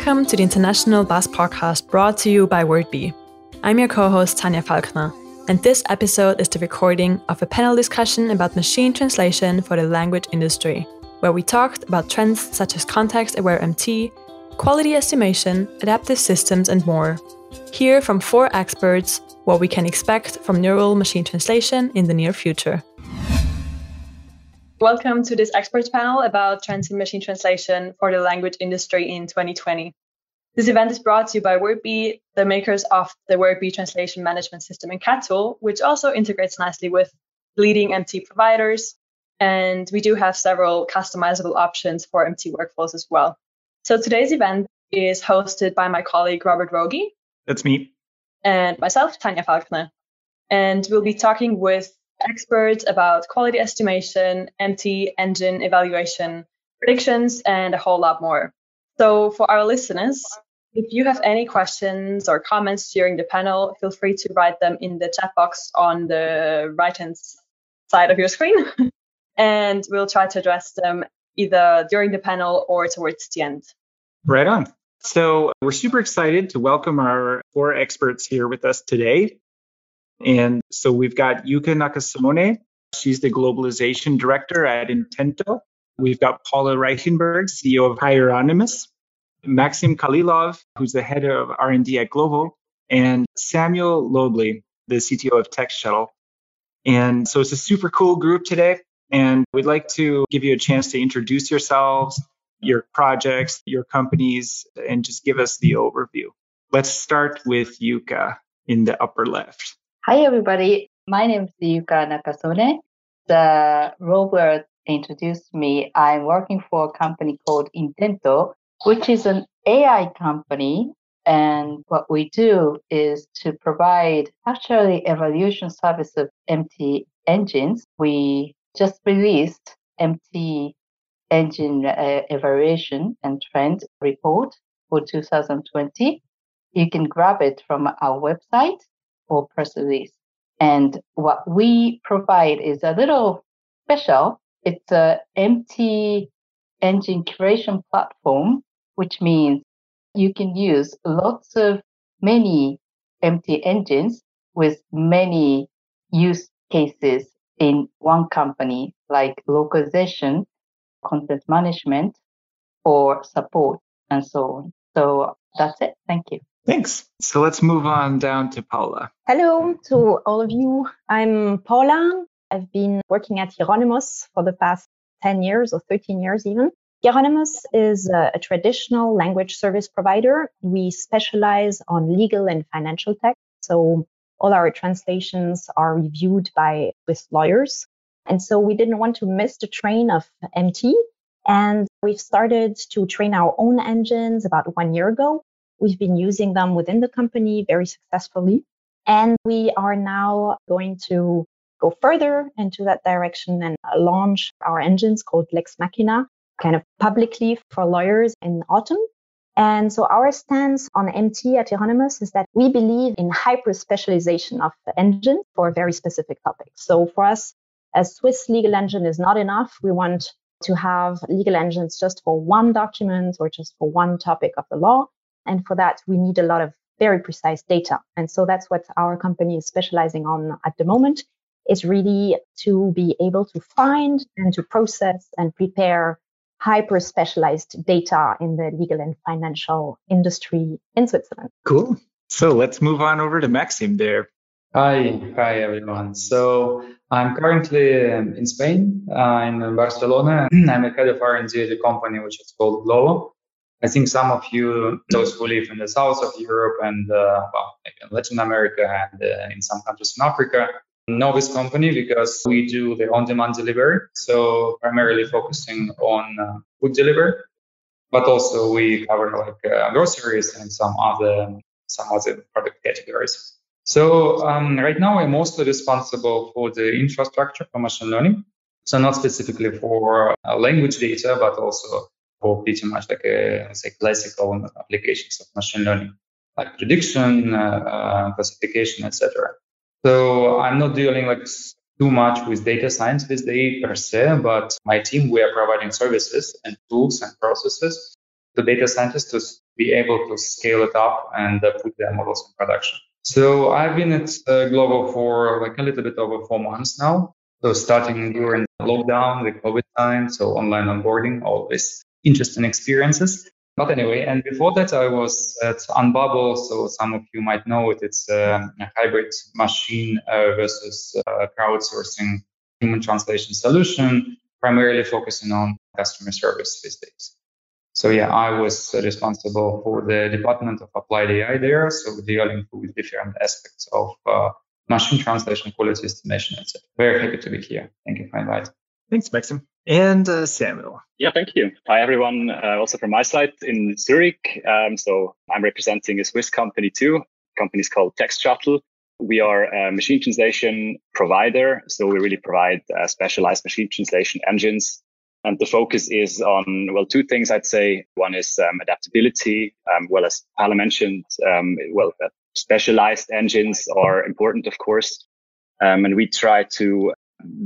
Welcome to the International Buzz podcast brought to you by WordBee. I'm your co host, Tanja Falkner, and this episode is the recording of a panel discussion about machine translation for the language industry, where we talked about trends such as context aware MT, quality estimation, adaptive systems, and more. Hear from four experts what we can expect from neural machine translation in the near future. Welcome to this experts panel about trends in machine translation for the language industry in 2020. This event is brought to you by WordBee, the makers of the WordBee translation management system in CAT which also integrates nicely with leading MT providers. And we do have several customizable options for MT workflows as well. So today's event is hosted by my colleague Robert Rogi. That's me. And myself, Tanya Falkner. And we'll be talking with experts about quality estimation, MT engine evaluation, predictions, and a whole lot more. So, for our listeners, if you have any questions or comments during the panel, feel free to write them in the chat box on the right hand side of your screen. and we'll try to address them either during the panel or towards the end. Right on. So, we're super excited to welcome our four experts here with us today. And so we've got Yuka Nakasone. She's the globalization director at Intento. We've got Paula Reichenberg, CEO of Hieronymus, Maxim Khalilov, who's the head of R&D at Glovo, and Samuel Läubli, the CTO of TextShuttle. And so it's a super cool group today. And we'd like to give you a chance to introduce yourselves, your projects, your companies, and just give us the overview. Let's start with Yuka in the upper left. Hi, everybody. My name is Yuka Nakasone. The Robert introduced me. I'm working for a company called Intento, which is an AI company. And what we do is to provide actually evaluation service of MT engines. We just released MT engine uh, evaluation and trend report for 2020. You can grab it from our website or press release. And what we provide is a little special. It's a MT engine creation platform, which means you can use lots of many MT engines with many use cases in one company, like localization, content management, or support, and so on. So that's it. Thank you. Thanks. So let's move on down to Paula. Hello to all of you. I'm Paula. I've been working at Hieronymus for the past 10 years or 13 years even. Hieronymus is a, a, traditional language service provider. We specialize on legal and financial tech. So all our translations are reviewed by Swiss lawyers. And so we didn't want to miss the train of MT. And we've started to train our own engines about one year ago. We've been using them within the company very successfully. And we are now going to go further into that direction and launch our engines called Lex Machina, kind of publicly for lawyers in autumn. And so our stance on MT at Hieronymus is that we believe in hyper specialization of the engines for very specific topics. So for us, a Swiss legal engine is not enough. We want to have legal engines just for one document or just for one topic of the law. And for that, we need a lot of very precise data. And so that's what our company is specializing on at the moment is really to be able to find and to process and prepare hyper specialized data in the legal and financial industry in Switzerland. Cool. So let's move on over to Maxim there. Hi, hi everyone. So I'm currently um, in Spain, uh, in Barcelona. I'm a head of R&D at a company which is called Glovo. I think some of you, those who live in the south of Europe and uh, well, in Latin America and uh, in some countries in Africa, know this company because we do the on-demand delivery. So primarily focusing on uh, food delivery, but also we cover like uh, groceries and some other some other product categories. So um, right now I'm mostly responsible for the infrastructure for machine learning. So not specifically for uh, language data, but also for pretty much like a say classical applications of machine learning, like prediction, uh, uh, classification, etc. So I'm not dealing like too much with data science these days per se, but my team we are providing services and tools and processes to data scientists to be able to scale it up and uh, put their models in production. So I've been at uh, Glovo for like a little bit over four months now. So starting during lockdown, the COVID time, so online onboarding, all interesting experiences. But anyway, and before that, I was at Unbabel. So some of you might know it. It's a hybrid machine uh, versus uh, crowdsourcing human translation solution, primarily focusing on customer service these days. So yeah, I was responsible for the department of applied AI there. So dealing with different aspects of uh, machine translation, quality estimation, etc. Very happy to be here. Thank you for inviting. Thanks, Maxim. And uh, Samuel. Yeah, thank you. Hi, everyone. Uh, also from my side in Zurich. Um, so I'm representing a Swiss company too. Company is called Text Shuttle. We are a machine translation provider. So we really provide uh, specialized machine translation engines and the focus is on, well, two things I'd say. One is um, adaptability. Um, well, as Paula mentioned, um, well, specialized engines are important, of course. Um, and we try to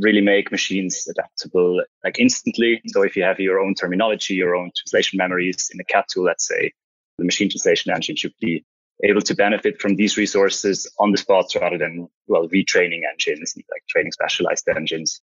really make machines adaptable like instantly. So if you have your own terminology, your own translation memories in a CAT tool, let's say, the machine translation engine should be able to benefit from these resources on the spot rather than, well, retraining engines, like training specialized engines.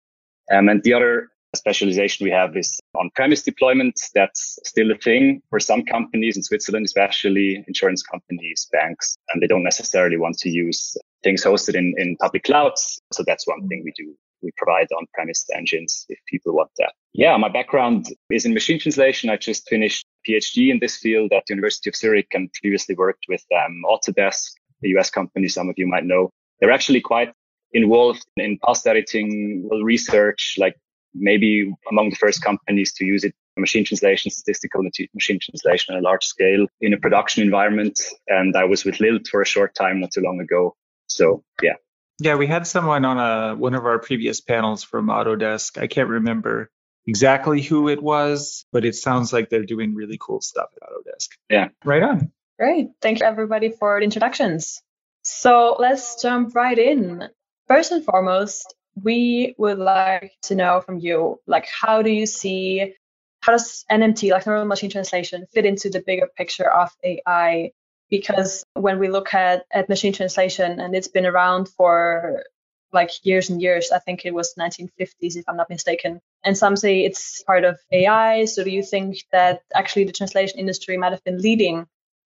Um, and the other specialization we have is on-premise deployment. That's still a thing for some companies in Switzerland, especially insurance companies, banks, and they don't necessarily want to use things hosted in, in public clouds. So that's one thing we do. We provide on-premise engines if people want that. Yeah, my background is in machine translation. I just finished PhD in this field at the University of Zurich and previously worked with um, Autodesk, a US company some of you might know. They're actually quite involved in post editing research, like maybe among the first companies to use it machine translation, statistical machine translation on a large scale in a production environment. And I was with Lilt for a short time not too long ago. So yeah. Yeah, we had someone on a one of our previous panels from Autodesk. I can't remember exactly who it was, but it sounds like they're doing really cool stuff at Autodesk. Yeah. Right on. Great. Thank you everybody for the introductions. So let's jump right in. First and foremost, we would like to know from you, like, how do you see, how does NMT, like neural machine translation, fit into the bigger picture of AI? Because when we look at, at machine translation, and it's been around for like years and years, I think it was 1950s, if I'm not mistaken. And some say it's part of AI. So do you think that actually the translation industry might have been leading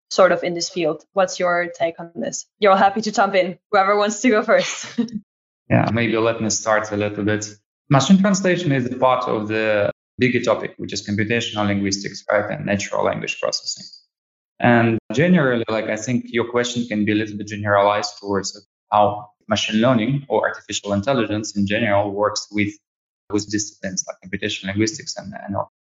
sort of in this field? What's your take on this? You're all happy to jump in, whoever wants to go first. Yeah, maybe let me start a little bit. Machine translation is a part of the bigger topic, which is computational linguistics, right, and natural language processing. And generally, like I think your question can be a little bit generalized towards how machine learning or artificial intelligence in general works with with disciplines like computational linguistics and, and all.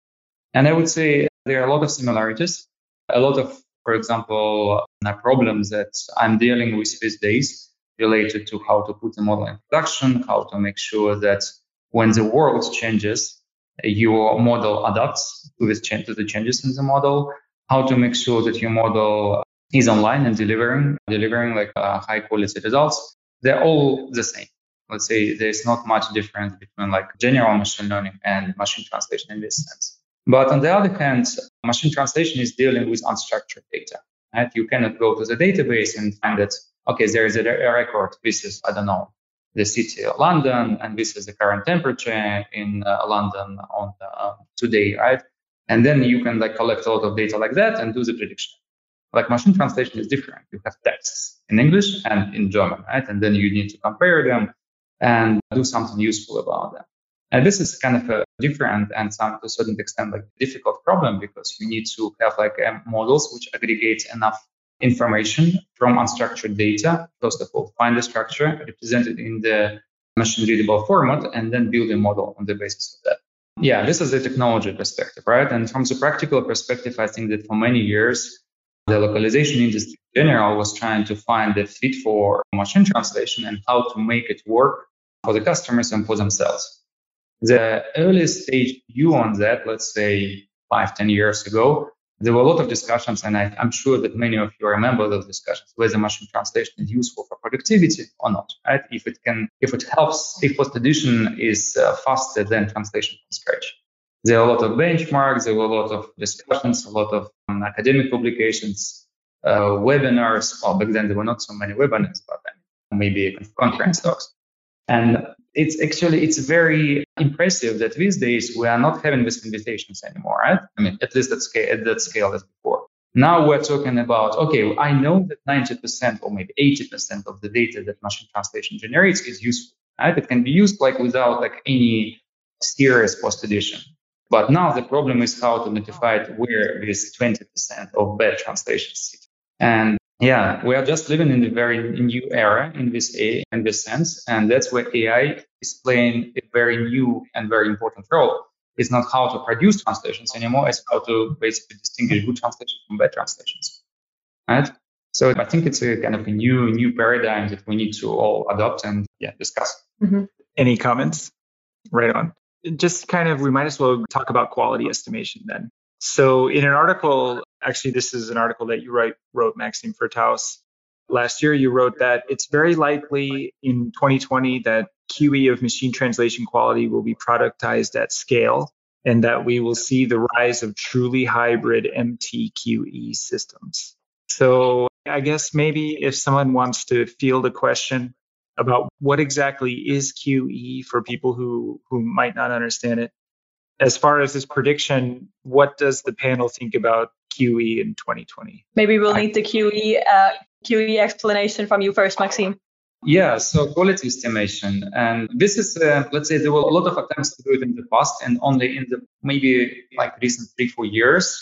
And I would say there are a lot of similarities, a lot of, for example, uh, problems that I'm dealing with these days related to how to put the model in production, how to make sure that when the world changes, your model adapts to, this to the changes in the model, how to make sure that your model is online and delivering, delivering like uh, high quality results. They're all the same. Let's say there's not much difference between like general machine learning and machine translation in this sense. But on the other hand, machine translation is dealing with unstructured data. Right? You cannot go to the database and find that okay, there is a record. This is, I don't know, the city of London, and this is the current temperature in uh, London on uh, today, right? And then you can like collect a lot of data like that and do the prediction. Like machine translation is different. You have texts in English and in German, right? And then you need to compare them and do something useful about them. And this is kind of a different and some to a certain extent like difficult problem because you need to have like um, models which aggregate enough information from unstructured data. First of all, find the structure represented in the machine readable format and then build a model on the basis of that. Yeah, this is the technology perspective, right? And from the practical perspective, I think that for many years, the localization industry in general was trying to find the fit for machine translation and how to make it work for the customers and for themselves. The earliest stage view on that, let's say five, ten years ago, there were a lot of discussions, and I, am sure that many of you remember those discussions, whether machine translation is useful for productivity or not, right? If it can, if it helps, if post edition is uh, faster than translation from scratch. There are a lot of benchmarks, there were a lot of discussions, a lot of um, academic publications, uh, webinars. Well, back then there were not so many webinars, but maybe conference talks. And it's actually it's very impressive that these days we are not having these invitations anymore, right? I mean, at least at scale, at that scale as before. Now we're talking about okay, I know that 90% or maybe 80% of the data that machine translation generates is useful. Right? It can be used like without like any serious post edition. But now the problem is how to notify where this 20% of bad translations sit. And yeah, we are just living in a very new era in this a, in this sense, and that's where AI is playing a very new and very important role. It's not how to produce translations anymore; it's how to basically distinguish good translations from bad translations, right? So I think it's a kind of a new new paradigm that we need to all adopt and yeah discuss. Mm-hmm. Any comments? Right on. Just kind of, we might as well talk about quality estimation then. So in an article, actually, this is an article that you write, wrote, Maxime, for TAUS. Last year, you wrote that it's very likely in 2020 that QE of machine translation quality will be productized at scale and that we will see the rise of truly hybrid MTQE systems. So I guess maybe if someone wants to field a question about what exactly is QE for people who, who might not understand it, as far as this prediction, what does the panel think about QE in 2020? Maybe we'll need the QE uh, QE explanation from you first, Maxime. Yeah, so quality estimation, and this is uh, let's say there were a lot of attempts to do it in the past, and only in the maybe like recent three four years.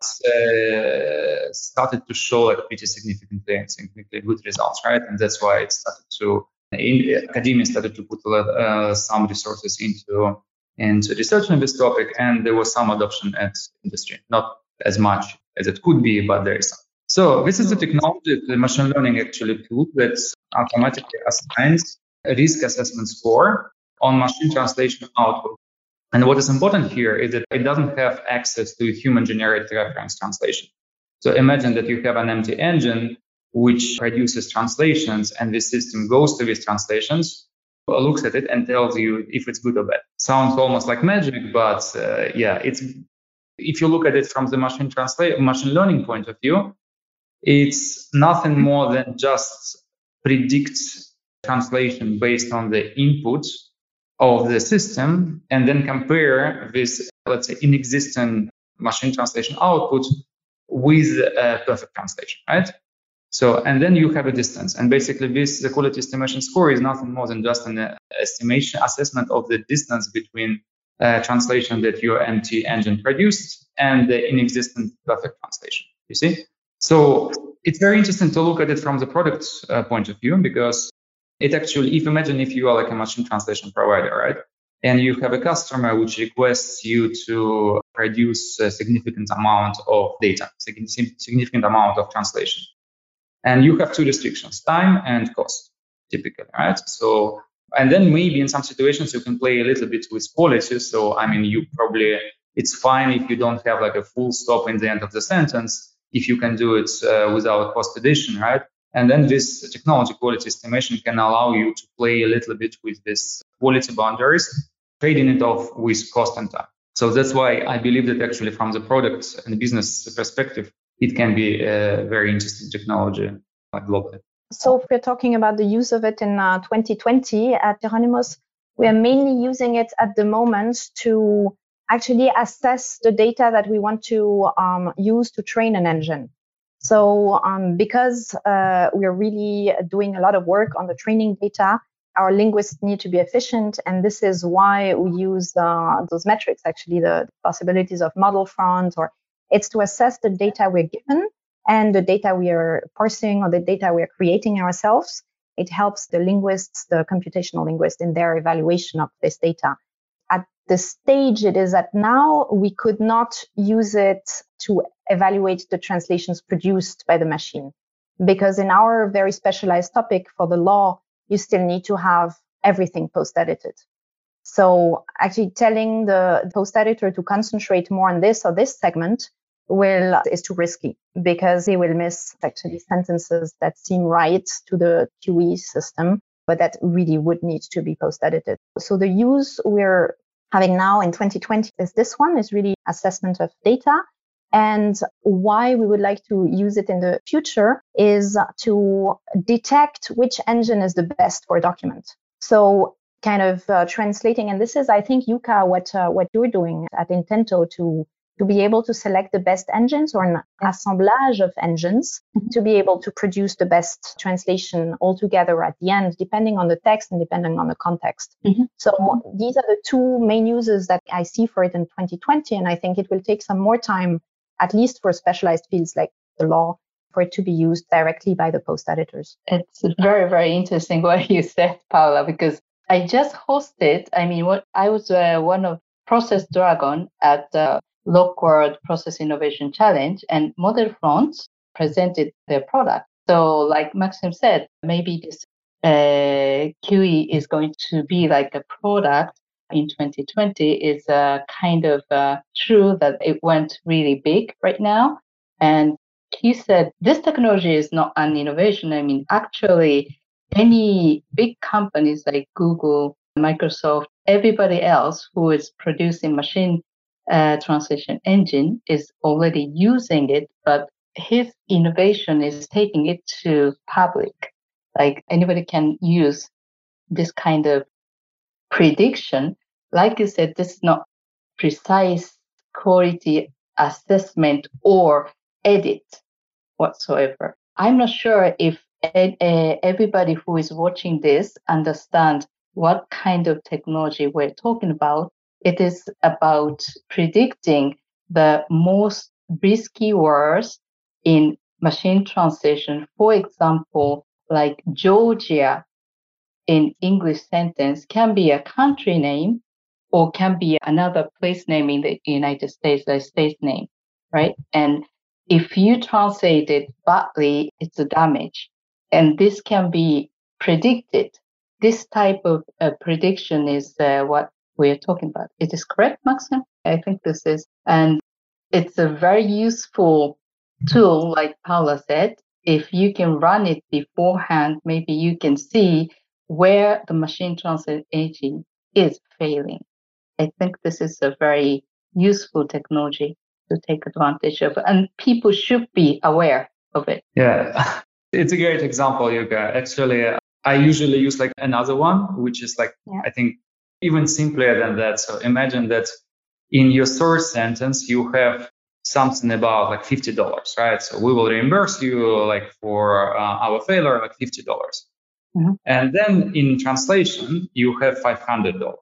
Uh, started to show like pretty significantly and significantly good results, right? And that's why it started to in, academia started to put uh, some resources into into research on this topic, and there was some adoption at industry, not as much as it could be, but there is some. So this is the technology, the machine learning actually tool that automatically assigns a risk assessment score on machine translation output. And what is important here is that it doesn't have access to human generated reference translation. So imagine that you have an MT engine which produces translations and this system goes to these translations looks at it and tells you if it's good or bad. Sounds almost like magic, but uh, yeah, it's if you look at it from the machine translate machine learning point of view, it's nothing more than just predict translation based on the input of the system and then compare this, let's say, inexistent machine translation output with a perfect translation, right? So, and then you have a distance. And basically this, the quality estimation score is nothing more than just an uh, estimation assessment of the distance between uh, translation that your MT engine produced and the inexistent perfect translation. You see? So it's very interesting to look at it from the product uh, point of view because it actually, if you imagine if you are like a machine translation provider, right? And you have a customer which requests you to produce a significant amount of data, significant amount of translation. And you have two restrictions, time and cost, typically, right? So, and then maybe in some situations you can play a little bit with quality. So, I mean, you probably, it's fine if you don't have like a full stop in the end of the sentence, if you can do it uh, without post edition, right? And then this technology quality estimation can allow you to play a little bit with this quality boundaries, trading it off with cost and time. So that's why I believe that actually from the product and business perspective, it can be a very interesting technology globally. So if we're talking about the use of it in uh, 2020 at Hieronymus, we are mainly using it at the moment to actually assess the data that we want to um, use to train an engine. So um, because uh, we're really doing a lot of work on the training data, our linguists need to be efficient, and this is why we use uh, those metrics. Actually, the possibilities of ModelFront or it's to assess the data we're given and the data we are parsing or the data we are creating ourselves. It helps the linguists, the computational linguists in their evaluation of this data. At the stage it is at now, we could not use it to evaluate the translations produced by the machine. Because in our very specialized topic for the law, you still need to have everything post edited. So actually telling the post editor to concentrate more on this or this segment will is too risky because they will miss actually sentences that seem right to the QE system, but that really would need to be post edited. So the use we're having now in 2020 is this one is really assessment of data. And why we would like to use it in the future is to detect which engine is the best for a document. So kind of uh, translating, and this is, I think, Yuka, what uh, what you're doing at Intento to to be able to select the best engines or an assemblage of engines mm-hmm. to be able to produce the best translation altogether at the end, depending on the text and depending on the context. Mm-hmm. So these are the two main uses that I see for it in 2020. And I think it will take some more time, at least for specialized fields like the law, for it to be used directly by the post editors. It's very, very interesting what you said, Paula, because I just hosted, I mean, what I was uh, one of Process Dragon at the LocWorld Process Innovation Challenge, and ModelFront presented their product. So, like Maxim said, maybe this uh, QE is going to be like a product in 2020 is uh, kind of uh, true that it went really big right now. And he said this technology is not an innovation. I mean, actually, any big companies like Google, Microsoft, everybody else who is producing machine uh, translation engine is already using it, but his innovation is taking it to public. Like anybody can use this kind of prediction. Like you said, this is not precise quality assessment or edit whatsoever. I'm not sure if everybody who is watching this understand what kind of technology we're talking about. It is about predicting the most risky words in machine translation. For example, like Georgia in English sentence can be a country name or can be another place name in the United States, a state name, right? And if you translate it badly, it's a damage and this can be predicted. This type of uh, prediction is uh, what we are talking about. It is correct, Maxim? I think this is, and it's a very useful tool, like Paula said. If you can run it beforehand, maybe you can see where the machine translation is failing. I think this is a very useful technology to take advantage of, and people should be aware of it. Yeah, It's a great example, Yuka. Actually, I usually use like another one, which is like, yeah. I think even simpler than that. So imagine that in your source sentence, you have something about like $50, right? So we will reimburse you like for uh, our failure, like 50. dollars mm-hmm. And then in translation, you have $500.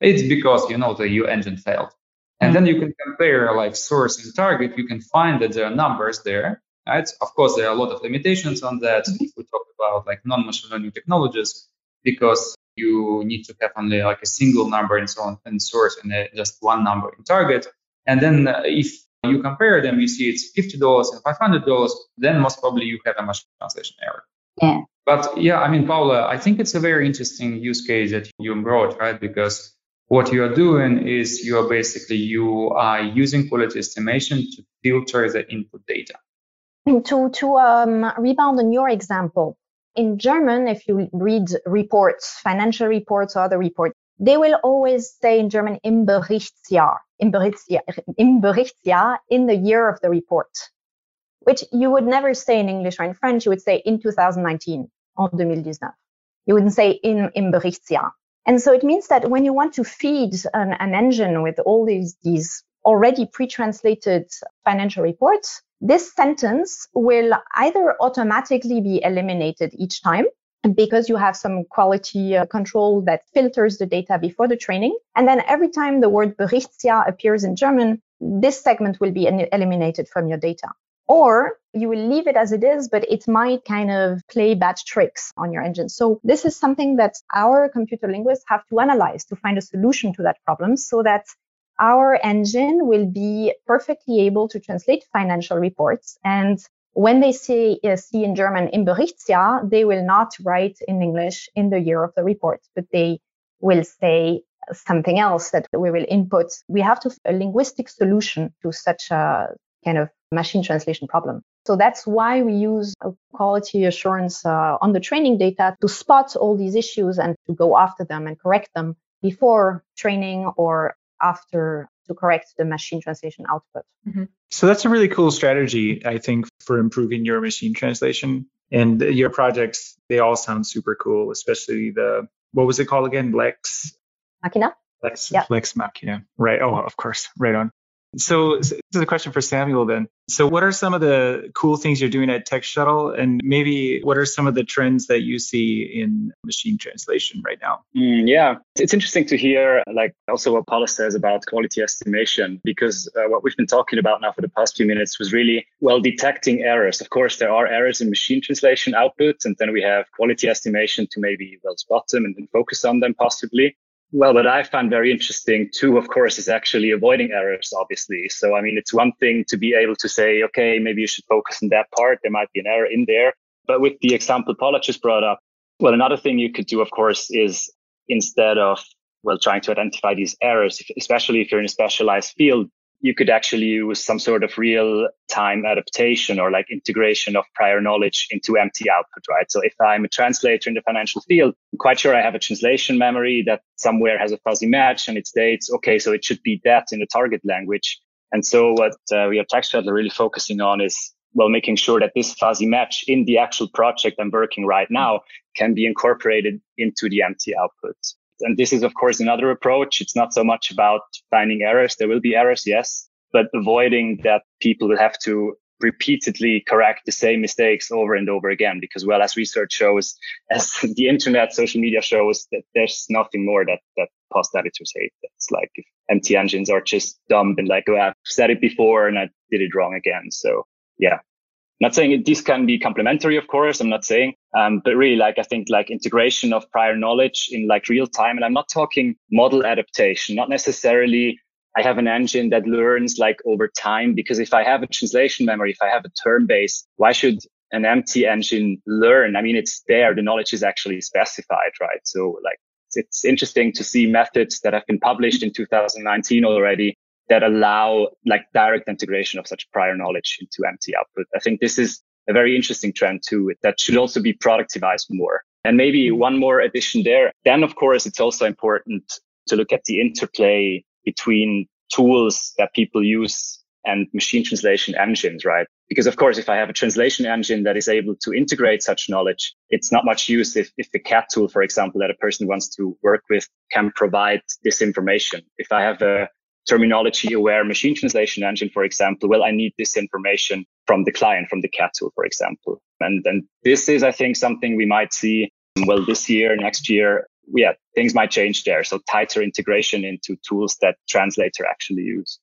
It's because, you know, the your engine failed. And mm-hmm. then you can compare like source and target. You can find that there are numbers there Right? Of course, there are a lot of limitations on that if we talk about like non-machine learning technologies, because you need to have only like a single number and so on in source and just one number in target. And then uh, if you compare them, you see it's $50 and $500, then most probably you have a machine translation error. Yeah. But yeah, I mean, Paula, I think it's a very interesting use case that you brought, right? Because what you are doing is you are basically you are using quality estimation to filter the input data to to um, rebound on your example, in German, if you read reports, financial reports or other reports, they will always say in German im Berichtsjahr, im Berichtsjahr, im Berichtsjahr, in the year of the report, which you would never say in English or in French. You would say in 2019, en 2019. You wouldn't say in im Berichtsjahr. And so it means that when you want to feed an, an engine with all these, these already pre-translated financial reports, this sentence will either automatically be eliminated each time because you have some quality uh, control that filters the data before the training. And then every time the word Berichtsjahr appears in German, this segment will be eliminated from your data. Or you will leave it as it is, but it might kind of play bad tricks on your engine. So this is something that our computer linguists have to analyze to find a solution to that problem so that our engine will be perfectly able to translate financial reports. And when they say, uh, see in German im Berichtsjahr, they will not write in English in the year of the report, but they will say something else that we will input. We have to a linguistic solution to such a kind of machine translation problem. So that's why we use quality assurance uh, on the training data to spot all these issues and to go after them and correct them before training or after to correct the machine translation output. Mm-hmm. So that's a really cool strategy, I think, for improving your machine translation. And your projects, they all sound super cool, especially the, what was it called again? Lex? Machina? Lex, yeah. Lex Machina. Right. Oh, of course. Right on. So, this is a question for Samuel then. So, what are some of the cool things you're doing at TextShuttle, and maybe what are some of the trends that you see in machine translation right now? Mm, yeah, it's interesting to hear, like also what Paula says about quality estimation, because uh, what we've been talking about now for the past few minutes was really well detecting errors. Of course, there are errors in machine translation outputs, and then we have quality estimation to maybe well spot them and then focus on them possibly. Well, what I find very interesting too, of course, is actually avoiding errors, obviously. So, I mean, it's one thing to be able to say, okay, maybe you should focus on that part. There might be an error in there. But with the example Paula just brought up, well, another thing you could do, of course, is instead of, well, trying to identify these errors, especially if you're in a specialized field, you could actually use some sort of real time adaptation or like integration of prior knowledge into MT output, right? So if I'm a translator in the financial field, I'm quite sure I have a translation memory that somewhere has a fuzzy match and it states, okay, so it should be that in the target language. And so what uh, we at Shuttle are really focusing on is well, making sure that this fuzzy match in the actual project I'm working right now can be incorporated into the MT output. And this is, of course, another approach. It's not so much about finding errors. There will be errors, yes, but avoiding that people will have to repeatedly correct the same mistakes over and over again. Because, well, as research shows, as the internet, social media shows, that there's nothing more that, that post editors hate. It's like if MT engines are just dumb and like, oh, I've said it before and I did it wrong again. So yeah, not saying this can be complementary, of course. I'm not saying, um, but really, like I think, like integration of prior knowledge in like real time. And I'm not talking model adaptation, not necessarily. I have an engine that learns like over time because if I have a translation memory, if I have a term base, why should an MT engine learn? I mean, it's there. The knowledge is actually specified, right? So like it's interesting to see methods that have been published in 2019 already that allow like direct integration of such prior knowledge into MT output. I think this is a very interesting trend too that should also be productivized more. And maybe mm-hmm. one more addition there. Then, of course, it's also important to look at the interplay between tools that people use and machine translation engines, right? Because of course, if I have a translation engine that is able to integrate such knowledge, it's not much use if, if the CAT tool, for example, that a person wants to work with can provide this information. If I have a terminology aware machine translation engine, for example, well, I need this information from the client, from the CAT tool, for example. And, then this is, I think, something we might see, well, this year, next year. Yeah, things might change there. So tighter integration into tools that translator actually use.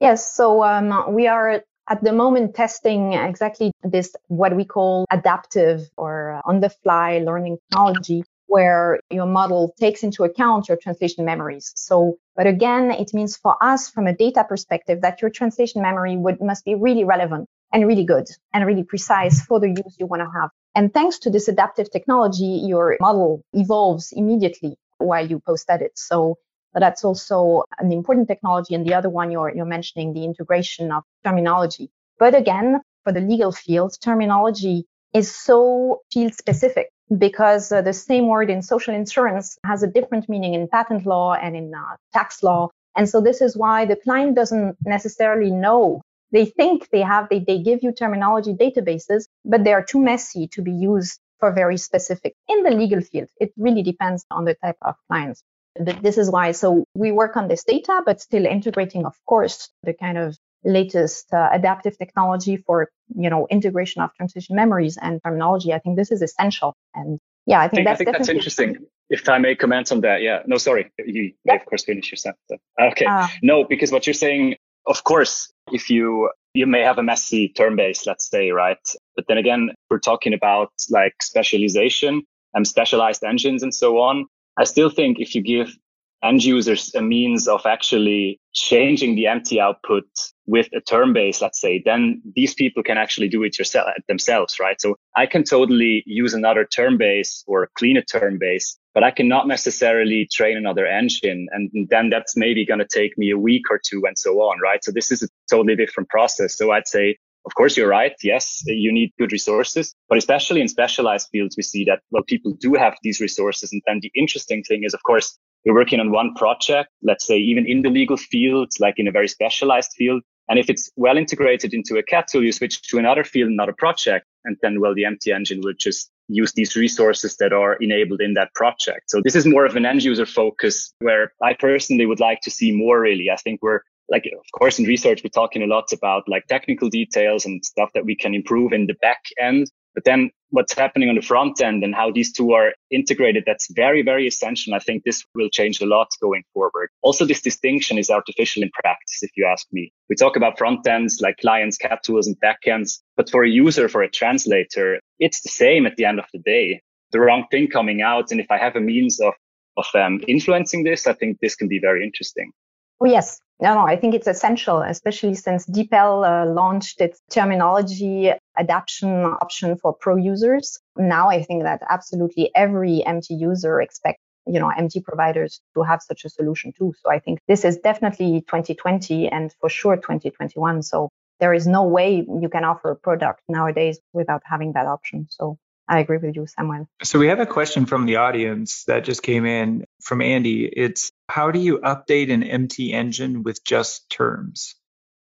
Yes. So um, we are at the moment testing exactly this, what we call adaptive or on the fly learning technology where your model takes into account your translation memories. So, but again, it means for us from a data perspective that your translation memory would must be really relevant and really good and really precise for the use you want to have. And thanks to this adaptive technology, your model evolves immediately while you post edit. So that's also an important technology. And the other one you're, you're mentioning, the integration of terminology. But again, for the legal field, terminology is so field specific because uh, the same word in social insurance has a different meaning in patent law and in uh, tax law. And so this is why the client doesn't necessarily know. They think they have, they, they give you terminology databases, but they are too messy to be used for very specific in the legal field. It really depends on the type of clients. But this is why. So we work on this data, but still integrating, of course, the kind of latest uh, adaptive technology for you know integration of translation memories and terminology i think this is essential. And yeah i think, I think that's, I think that's interesting. If i may comment on that yeah. No sorry. You yeah. of course finish your sentence okay. Uh, no because what you're saying of course if you you may have a messy term base let's say right? But then again we're talking about like specialization and specialized engines and so on. I still think if you give end users a means of actually changing the MT output with a term base, let's say, then these people can actually do it yourself themselves, right? So I can totally use another term base or clean a term base, but I cannot necessarily train another engine. And then that's maybe going to take me a week or two and so on, right? So this is a totally different process. So I'd say of course, you're right. Yes, you need good resources, but especially in specialized fields, we see that, well, people do have these resources. And then the interesting thing is, of course, we're working on one project, let's say even in the legal field, like in a very specialized field. And if it's well integrated into a CAT tool, you switch to another field, another project, and then, well, the MT engine will just use these resources that are enabled in that project. So this is more of an end user focus where I personally would like to see more really. I think we're like, of course, in research, we're talking a lot about like technical details and stuff that we can improve in the back end. But then what's happening on the front end and how these two are integrated, that's very, very essential. I think this will change a lot going forward. Also, this distinction is artificial in practice, if you ask me. We talk about front ends like clients, CAT tools and backends, but for a user, for a translator, it's the same at the end of the day. The wrong thing coming out. And if I have a means of, of um, influencing this, I think this can be very interesting. Oh, yes. No, no, I think it's essential, especially since DeepL uh, launched its terminology adaptation option for pro users. Now I think that absolutely every MT user expects you know MT providers to have such a solution too. So I think this is definitely 2020 and for sure 2021. So there is no way you can offer a product nowadays without having that option. So I agree with you, Samuel. So we have a question from the audience that just came in from Andy. It's how do you update an MT engine with just terms?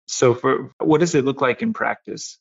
So for what does it look like in practice?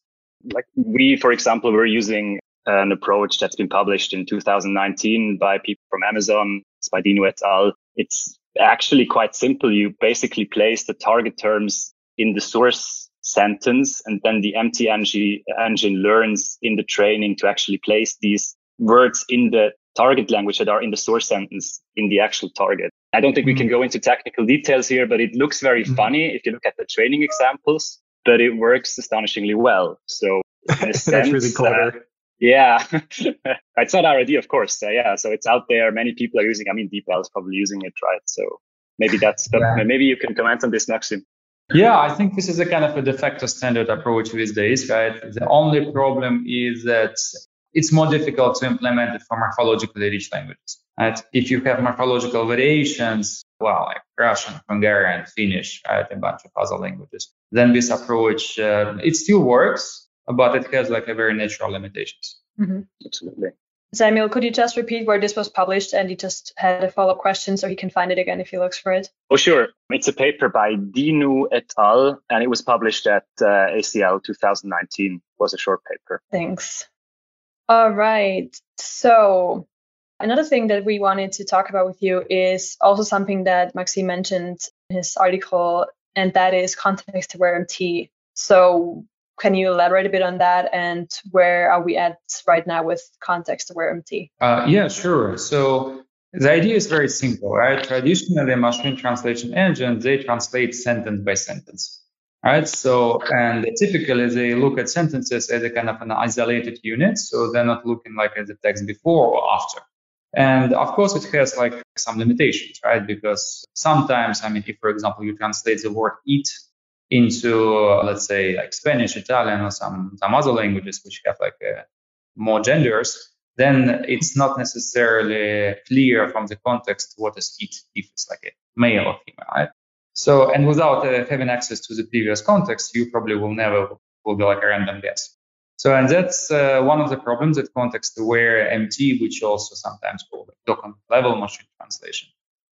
Like we, for example, we're using an approach that's been published in 2019 by people from Amazon, Spaidino et al. It's actually quite simple. You basically place the target terms in the source sentence. And then the MT engine learns in the training to actually place these words in the target language that are in the source sentence in the actual target. I don't think we can mm-hmm. go into technical details here, but it looks very mm-hmm. funny if you look at the training examples, but it works astonishingly well. So that's really clever. Uh, yeah, it's not our idea, of course. Uh, yeah, so it's out there. Many people are using. I mean, DeepL is probably using it, right? So maybe that's. But yeah. maybe you can comment on this, Maxim. Yeah, I think this is a kind of a de facto standard approach these days, right? The only problem is that it's more difficult to implement it for morphologically rich languages. Right? If you have morphological variations, well, like Russian, Hungarian, Finnish, right, a bunch of other languages, then this approach uh, it still works, but it has like a very natural limitations. Mm-hmm. Absolutely. Samuel, could you just repeat where this was published? And he just had a follow up question so he can find it again if he looks for it. Oh, sure. It's a paper by Dinu et al. and it was published at uh, ACL 2019. It was a short paper. Thanks. All right. So, another thing that we wanted to talk about with you is also something that Maxime mentioned in his article, and that is context aware MT. So, can you elaborate a bit on that and where are we at right now with context aware MT? Uh, yeah, sure. So the idea is very simple, right? Traditionally, machine translation engines, they translate sentence by sentence, right? So, and typically they look at sentences as a kind of an isolated unit. So they're not looking like at the text before or after. And of course, it has like some limitations, right? Because sometimes, I mean, if, for example, you translate the word eat into uh, let's say like Spanish, Italian, or some some other languages which have like uh, more genders, then it's not necessarily clear from the context what is it if it's like a male or female, right? So and without uh, having access to the previous context, you probably will never will be like a random guess. So and that's uh, one of the problems that context-aware MT, which also sometimes called document level machine translation,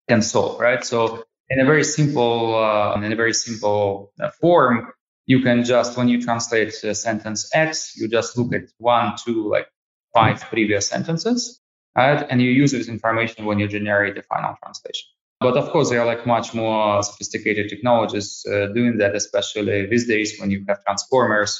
can solve, right? So in a very simple uh, in a very simple uh, form you can just when you translate sentence x you just look at one two like five previous sentences right and you use this information when you generate the final translation but of course there are like much more sophisticated technologies uh, doing that especially these days when you have transformers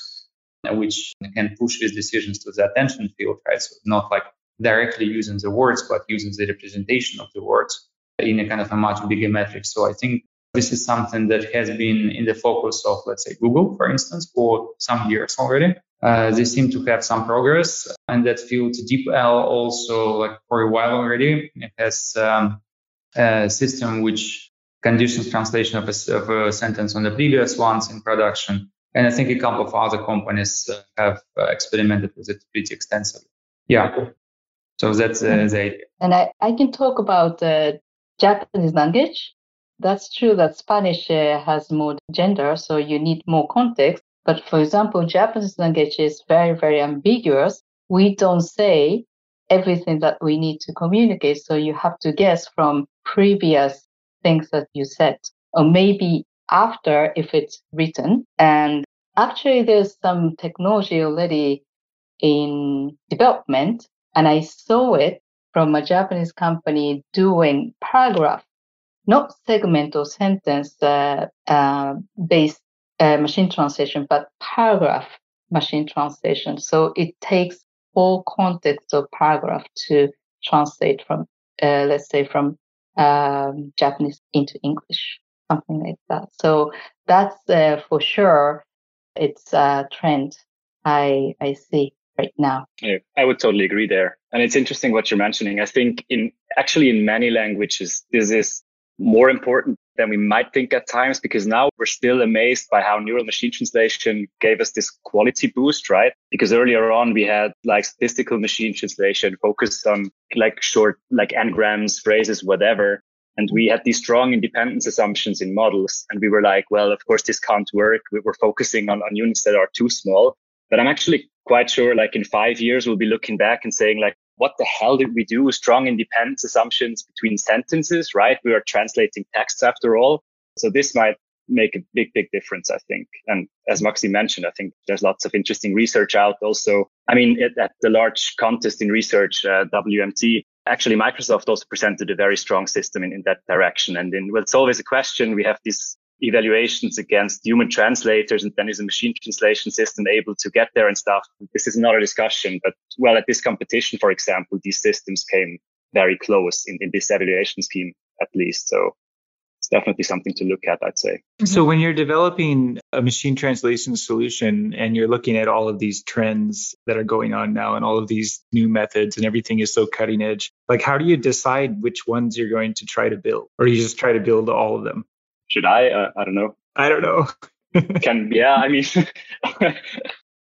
uh, which can push these decisions to the attention field right so not like directly using the words but using the representation of the words in a kind of a much bigger metric. So I think this is something that has been in the focus of, let's say, Google, for instance, for some years already. Uh, they seem to have some progress in that field. DeepL also, like for a while already, it has um, a system which conditions translation of a, of a, sentence on the previous ones in production. And I think a couple of other companies uh, have uh, experimented with it pretty extensively. Yeah. So that's uh, the idea. And I, I can talk about uh, Japanese language. That's true that Spanish uh, has more gender, so you need more context. But for example, Japanese language is very, very ambiguous. We don't say everything that we need to communicate. So you have to guess from previous things that you said, or maybe after if it's written. And actually, there's some technology already in development, and I saw it from a Japanese company doing paragraph, not segment or sentence uh, uh, based uh, machine translation, but paragraph machine translation. So it takes all context of paragraph to translate from, uh, let's say, from um, Japanese into English, something like that. So that's uh, for sure. It's a trend I I see right now. Yeah, I would totally agree there. And it's interesting what you're mentioning. I think in actually in many languages, this is more important than we might think at times because now we're still amazed by how neural machine translation gave us this quality boost, right? Because earlier on we had like statistical machine translation focused on like short, like n-grams, phrases, whatever. And we had these strong independence assumptions in models. And we were like, well, of course, this can't work. We were focusing on, on units that are too small. But I'm actually quite sure like in five years, we'll be looking back and saying like, what the hell did we do? Strong independence assumptions between sentences, right? We are translating texts after all. So this might make a big, big difference, I think. And as Maxi mentioned, I think there's lots of interesting research out also. I mean, at, at the large contest in research, uh, WMT, actually Microsoft also presented a very strong system in, in that direction. And in, well, it's always a question. We have this evaluations against human translators and then is a machine translation system able to get there and stuff. This is another discussion, but well, at this competition, for example, these systems came very close in, in this evaluation scheme, at least. So it's definitely something to look at, I'd say. So when you're developing a machine translation solution and you're looking at all of these trends that are going on now and all of these new methods and everything is so cutting edge, like how do you decide which ones you're going to try to build? Or you just try to build all of them? Should I? Uh, I don't know. I don't know. can yeah, I mean,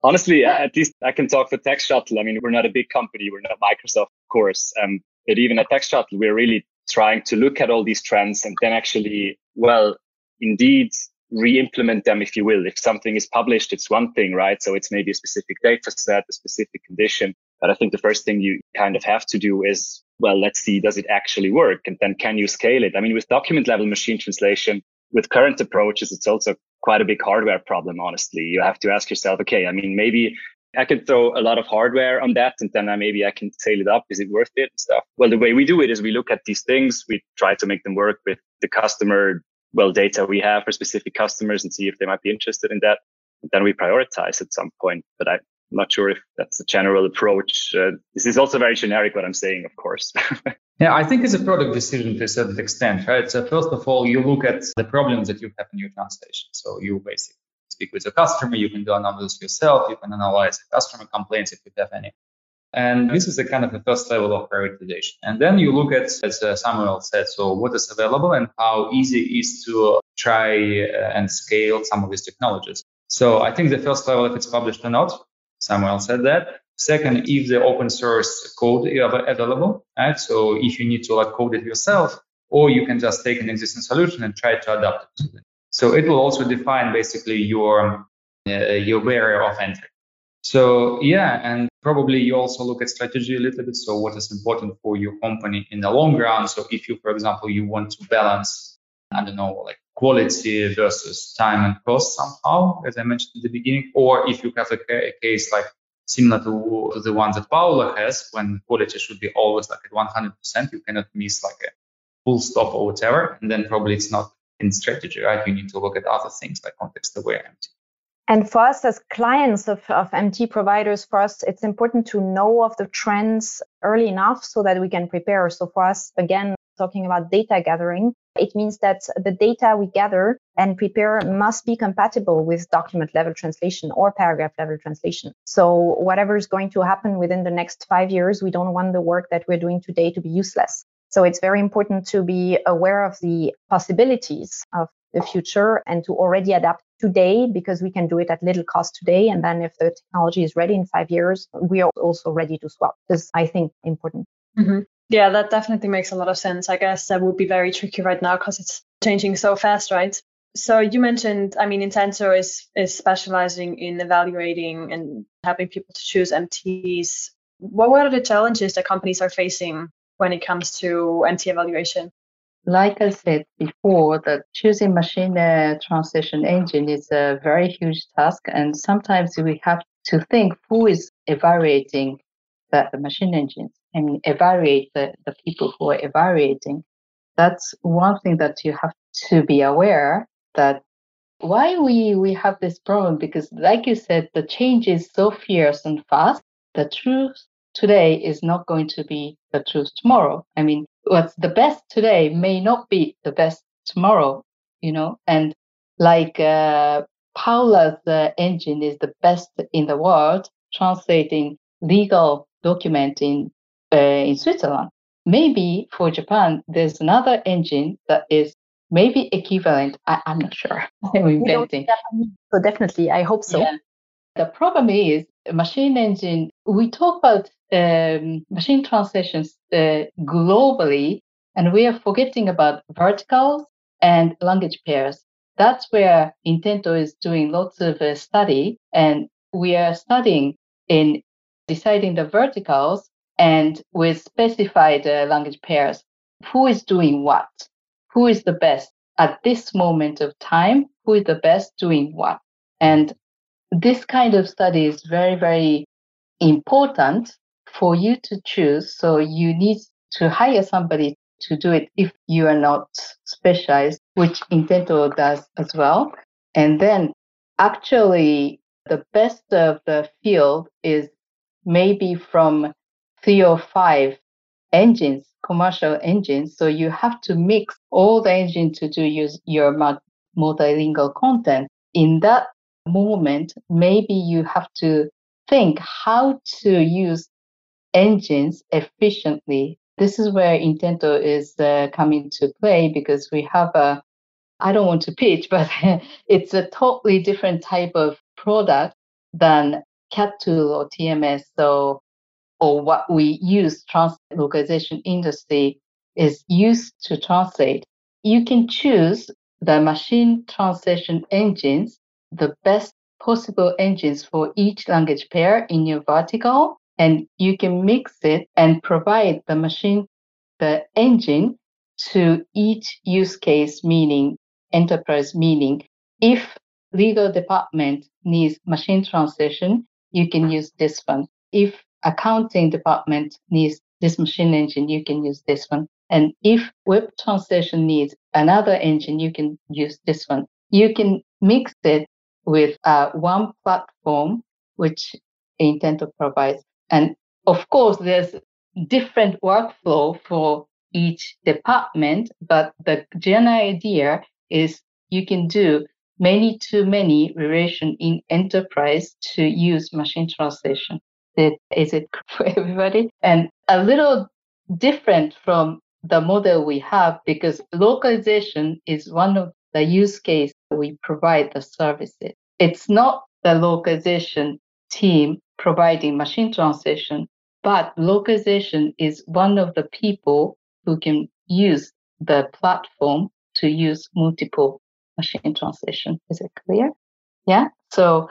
honestly, at least I can talk for TextShuttle. I mean, we're not a big company. We're not Microsoft, of course. Um, but even at TextShuttle, we're really trying to look at all these trends and then actually, well, indeed re-implement them, if you will. If something is published, it's one thing, right? So it's maybe a specific data set, a specific condition. But I think the first thing you kind of have to do is, well, let's see, does it actually work? And then can you scale it? I mean, with document level machine translation, with current approaches, it's also quite a big hardware problem, honestly. You have to ask yourself, okay, I mean, maybe I can throw a lot of hardware on that and then I, maybe I can scale it up. Is it worth it and stuff? Well, the way we do it is we look at these things. We try to make them work with the customer, well, data we have for specific customers and see if they might be interested in that. And then we prioritize at some point. But I'm not sure if that's a general approach. Uh, this is also very generic what I'm saying, of course. Yeah, I think it's a product decision to a certain extent, right? So first of all, you look at the problems that you have in your translation. So you basically speak with the customer, you can do analysis yourself, you can analyze customer complaints if you have any. And this is the kind of the first level of prioritization. And then you look at, as uh, Samuel said, so what is available and how easy it is to try uh, and scale some of these technologies. So I think the first level, if it's published or not, Samuel said that. Second, if the open source code is available, right? So if you need to like code it yourself, or you can just take an existing solution and try to adapt it. So it will also define basically your uh, your barrier of entry. So yeah, and probably you also look at strategy a little bit. So what is important for your company in the long run? So if you, for example, you want to balance, I don't know, like quality versus time and cost somehow, as I mentioned at the beginning, or if you have a, a case like similar to, the one that Paula has, when quality should be always like at 100%, you cannot miss like a full stop or whatever. And then probably it's not in strategy, right? You need to look at other things like context aware MT. And for us as clients of, of MT providers, for us, it's important to know of the trends early enough so that we can prepare. So for us, again, talking about data gathering, it means that the data we gather and prepare must be compatible with document level translation or paragraph level translation. So whatever is going to happen within the next five years, we don't want the work that we're doing today to be useless. So it's very important to be aware of the possibilities of the future and to already adapt today because we can do it at little cost today. And then if the technology is ready in five years, we are also ready to swap. This I think, important. Mm-hmm. Yeah, that definitely makes a lot of sense. I guess that would be very tricky right now because it's changing so fast, right? So you mentioned, I mean, Intento is is specializing in evaluating and helping people to choose MTs What were the challenges that companies are facing when it comes to MT evaluation? Like I said before, that choosing machine uh, translation engine is a very huge task, and sometimes we have to think who is evaluating the, the machine engines and evaluate the, the people who are evaluating. That's one thing that you have to be aware that why we, we have this problem because like you said, the change is so fierce and fast. The truth today is not going to be the truth tomorrow. I mean, what's the best today may not be the best tomorrow, you know, and like, uh, Paula's uh, engine is the best in the world translating legal document in, uh, in Switzerland. Maybe for Japan, there's another engine that is maybe equivalent. I, am not sure. I'm inventing. So definitely, I hope so. Yeah. The problem is machine engine. We talk about um, machine translations uh, globally, and we are forgetting about verticals and language pairs. That's where Intento is doing lots of uh, study, and we are studying in deciding the verticals and with specified uh, language pairs. Who is doing what? who is the best at this moment of time, who is the best doing what. And this kind of study is very, very important for you to choose. So you need to hire somebody to do it if you are not specialized, which Intento does as well. And then actually the best of the field is maybe from three or five engines commercial engines. So you have to mix all the engines to do use your multilingual content. In that moment, maybe you have to think how to use engines efficiently. This is where Intento is uh, coming to play because we have a, I don't want to pitch, but it's a totally different type of product than CAT tool or TMS. So or what we use translate localization industry is used to translate. You can choose the machine translation engines, the best possible engines for each language pair in your vertical, and you can mix it and provide the machine, the engine to each use case, meaning enterprise meaning. If legal department needs machine translation, you can use this one. If accounting department needs this machine engine, you can use this one. And if web translation needs another engine, you can use this one. You can mix it with uh, one platform, which Intento provides. And of course, there's different workflow for each department, but the general idea is you can do many to many relation in enterprise to use machine translation it is it for everybody and a little different from the model we have because localization is one of the use case we provide the services. It's not the localization team providing machine translation, but localization is one of the people who can use the platform to use multiple machine translation. Is it clear? Yeah. So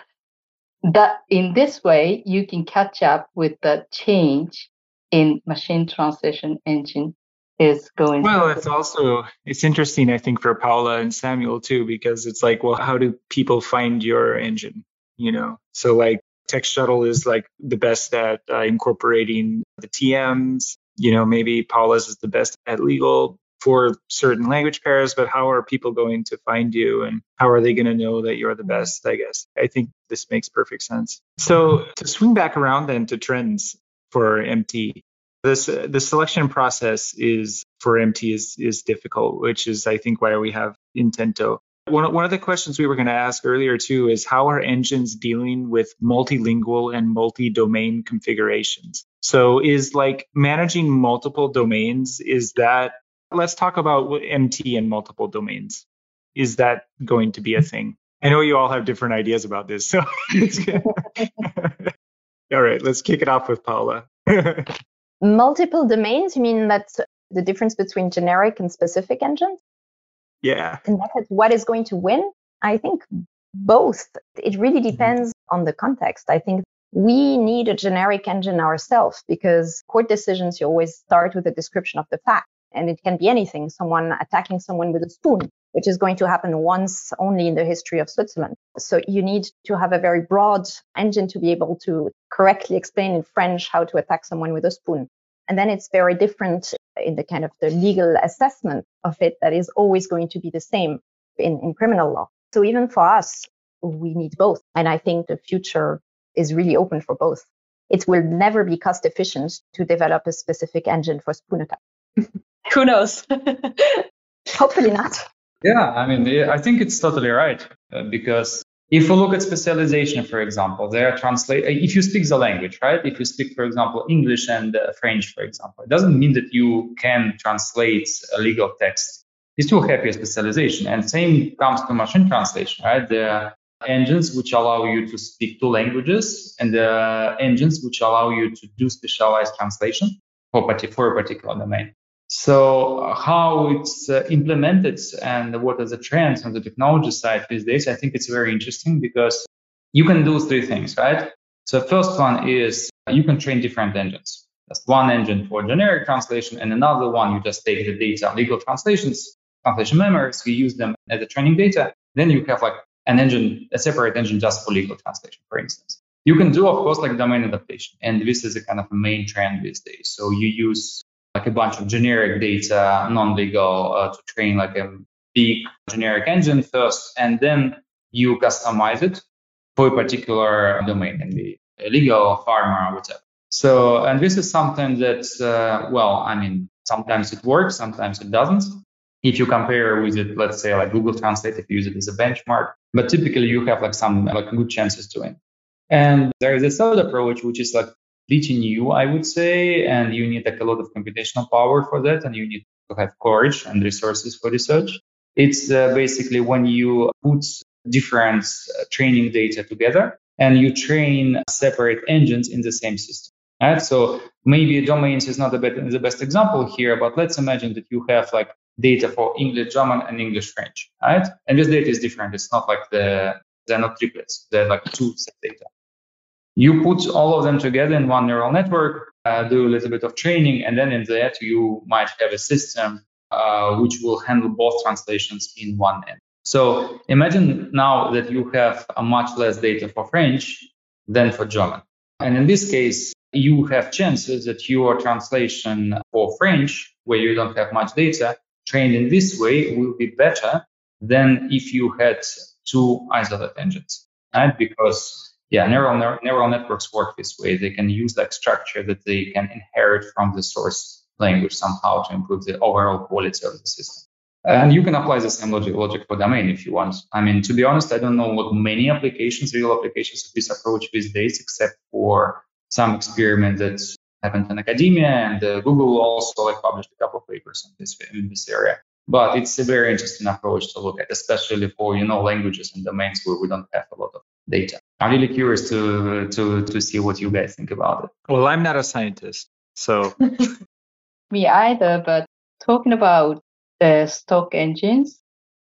that in this way you can catch up with the change in machine translation engine is going well it's also it's interesting i think for paula and samuel too because it's like well how do people find your engine you know so like TextShuttle is like the best at uh, incorporating the tms you know maybe paula's is the best at legal for certain language pairs, but how are people going to find you and how are they going to know that you're the best? I guess I think this makes perfect sense. So to swing back around then to trends for MT, this uh, the selection process is for MT is is difficult, which is I think why we have Intento. One, one of the questions we were going to ask earlier too is how are engines dealing with multilingual and multi-domain configurations? So is like managing multiple domains, is that Let's talk about MT and multiple domains. Is that going to be a thing? I know you all have different ideas about this. So all right, let's kick it off with Paula. multiple domains, you mean that's the difference between generic and specific engines? Yeah. And that is what is going to win? I think both. It really mm-hmm. depends on the context. I think we need a generic engine ourselves because court decisions, you always start with a description of the fact. And it can be anything, someone attacking someone with a spoon, which is going to happen once only in the history of Switzerland. So you need to have a very broad engine to be able to correctly explain in French how to attack someone with a spoon. And then it's very different in the kind of the legal assessment of it that is always going to be the same in, in criminal law. So even for us, we need both. And I think the future is really open for both. It will never be cost efficient to develop a specific engine for spoon attack. Who knows? Hopefully not. Yeah, I mean, I think it's totally right uh, because if you look at specialization, for example, they are translate. Uh, if you speak the language, right? If you speak, for example, English and uh, French, for example, it doesn't mean that you can translate a legal text. You still have your specialization, and same comes to machine translation, right? The engines which allow you to speak two languages, and the engines which allow you to do specialized translation for, for a particular domain. So uh, how it's uh, implemented and what are the trends on the technology side these days, I think it's very interesting because you can do three things, right? So first one is you can train different engines. That's one engine for generic translation and another one, you just take the data, legal translations, translation memories, you use them as the training data. Then you have like an engine, a separate engine just for legal translation, for instance. You can do, of course, like domain adaptation. And this is a kind of a main trend these days. So you use like a bunch of generic data, non-legal, uh, to train like a big generic engine first, and then you customize it for a particular domain, can be legal, pharma, whatever. So, and this is something that, uh, well, I mean, sometimes it works, sometimes it doesn't. If you compare with it, let's say like Google Translate, if you use it as a benchmark, but typically you have like some like good chances to win. And there is a third approach, which is like pretty new, I would say, and you need like a lot of computational power for that, and you need to have courage and resources for research. It's uh, basically when you put different uh, training data together and you train separate engines in the same system. Right? So maybe domains is not the, best, the best example here, but let's imagine that you have like data for English, German, and English, French, right? And this data is different. It's not like the they're not triplets. They're like two set data. You put all of them together in one neural network, uh, do a little bit of training, and then in that you might have a system uh, which will handle both translations in one end. So imagine now that you have a much less data for French than for German. And in this case, you have chances that your translation for French, where you don't have much data, trained in this way will be better than if you had two isolated engines, right? Because yeah, neural neural networks work this way. They can use like structure that they can inherit from the source language somehow to improve the overall quality of the system. And you can apply the same logic, logic for domain if you want. I mean, to be honest, I don't know what many applications, real applications of this approach these days, except for some experiment that happened in academia and uh, Google also like published a couple of papers this in this area. But it's a very interesting approach to look at, especially for you know languages and domains where we don't have a lot of data. I'm really curious to to to see what you guys think about it. Well, I'm not a scientist, so me either. But talking about the stock engines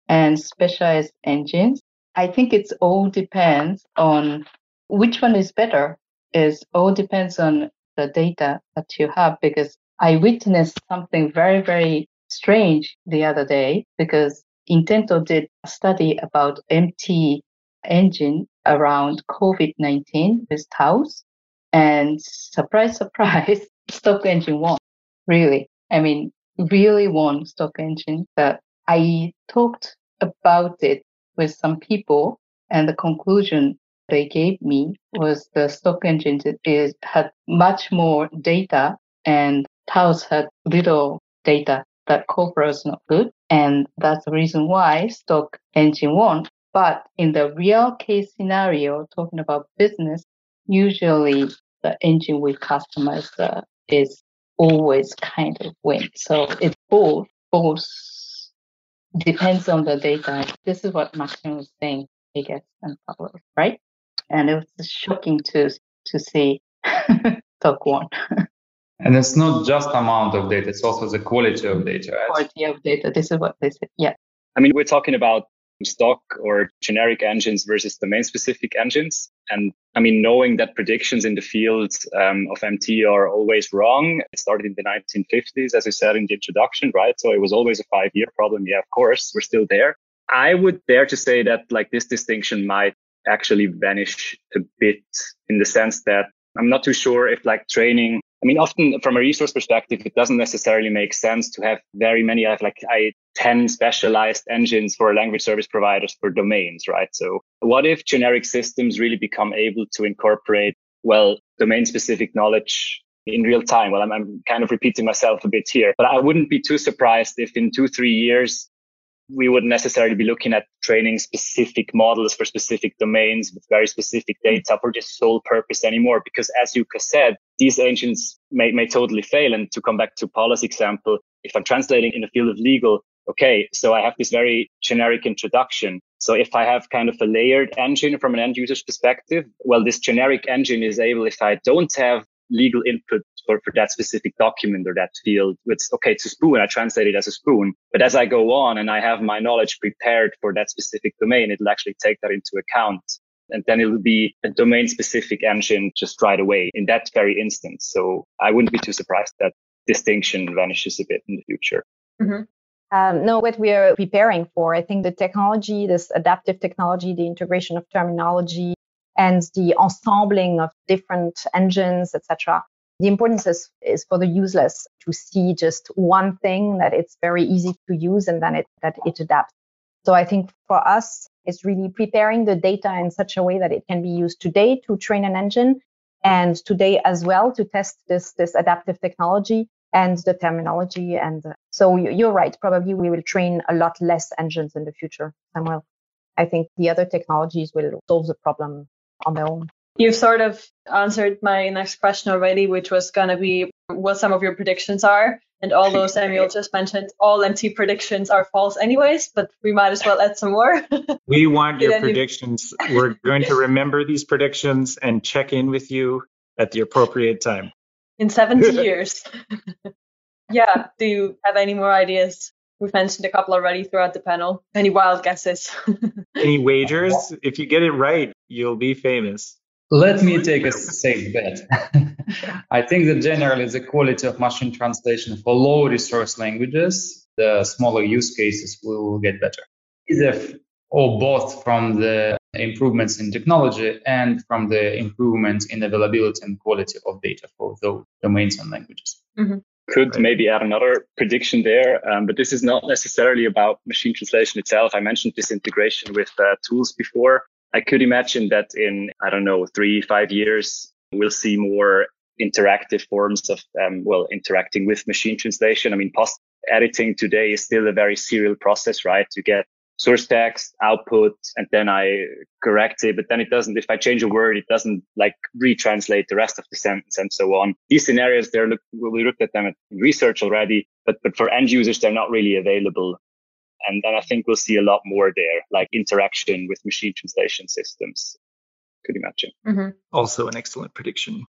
and specialized engines, I think it's all depends on which one is better. Is all depends on the data that you have because I witnessed something very very strange the other day because Intento did a study about MT engine around COVID-19 with TAUS. And surprise, surprise, stock engine won. Really. I mean, really won stock engine that I talked about it with some people and the conclusion they gave me was the stock engine is, had much more data and TAUS had little data that Cobra is not good. And that's the reason why stock engine won. But in the real case scenario, talking about business, usually the engine we customize uh, is always kind of win. So it's both, both depends on the data. This is what Maxim was saying, I guess, and Pablo, right? And it was shocking to to see stock one. and it's not just amount of data; it's also the quality of data. Right? Quality of data. This is what they said. Yeah. I mean, we're talking about stock or generic engines versus domain specific engines. And I mean, knowing that predictions in the field um, of MT are always wrong. It started in the 1950s, as I said in the introduction, right? So it was always a five year problem. Yeah, of course, we're still there. I would dare to say that like this distinction might actually vanish a bit in the sense that I'm not too sure if like training mean, often from a resource perspective, it doesn't necessarily make sense to have very many. I have like I 10 specialized engines for language service providers for domains, right? So what if generic systems really become able to incorporate, well, domain specific knowledge in real time? Well, I'm, I'm kind of repeating myself a bit here, but I wouldn't be too surprised if in two, three years, we wouldn't necessarily be looking at training specific models for specific domains with very specific hmm. data for this sole purpose anymore. Because as Yuka said, these engines may, may totally fail. And to come back to Paula's example, if I'm translating in the field of legal, okay, so I have this very generic introduction. So if I have kind of a layered engine from an end user's perspective, well, this generic engine is able, if I don't have legal input for, for that specific document or that field. It's okay, it's a spoon. I translate it as a spoon. But as I go on and I have my knowledge prepared for that specific domain, it'll actually take that into account. And then it will be a domain specific engine just right away in that very instance. So I wouldn't be too surprised that distinction vanishes a bit in the future. Mm-hmm. Um, no, what we are preparing for, I think the technology, this adaptive technology, the integration of terminology, and the ensembling of different engines, etc. The importance is, is for the useless to see just one thing that it's very easy to use and then it, that it adapts. So I think for us, it's really preparing the data in such a way that it can be used today to train an engine and today as well to test this, this adaptive technology and the terminology. And uh, so you're right. Probably we will train a lot less engines in the future, Samuel. I think the other technologies will solve the problem on their own. You've sort of answered my next question already, which was going to be what some of your predictions are. And although Samuel just mentioned all MT predictions are false anyways, but we might as well add some more. we want your predictions. We're going to remember these predictions and check in with you at the appropriate time. In 70 years. yeah. Do you have any more ideas? We've mentioned a couple already throughout the panel. Any wild guesses? Any wagers? If you get it right, you'll be famous. Let me take a safe bet. I think that generally the quality of machine translation for low resource languages, the smaller use cases will get better. Either or both from the improvements in technology and from the improvements in availability and quality of data for those domains and languages. Mm-hmm. Could right. maybe add another prediction there, um, but this is not necessarily about machine translation itself. I mentioned this integration with uh, tools before. I could imagine that in, I don't know, three, five years, we'll see more interactive forms of, um, well, interacting with machine translation. I mean, post editing today is still a very serial process, right? You get source text, output, and then I correct it. But then it doesn't, if I change a word, it doesn't like retranslate the rest of the sentence and so on. These scenarios, they're, look, we looked at them in research already, but, but for end users, they're not really available and then I think we'll see a lot more there, like interaction with machine translation systems. Could imagine. Mm-hmm. Also, an excellent prediction.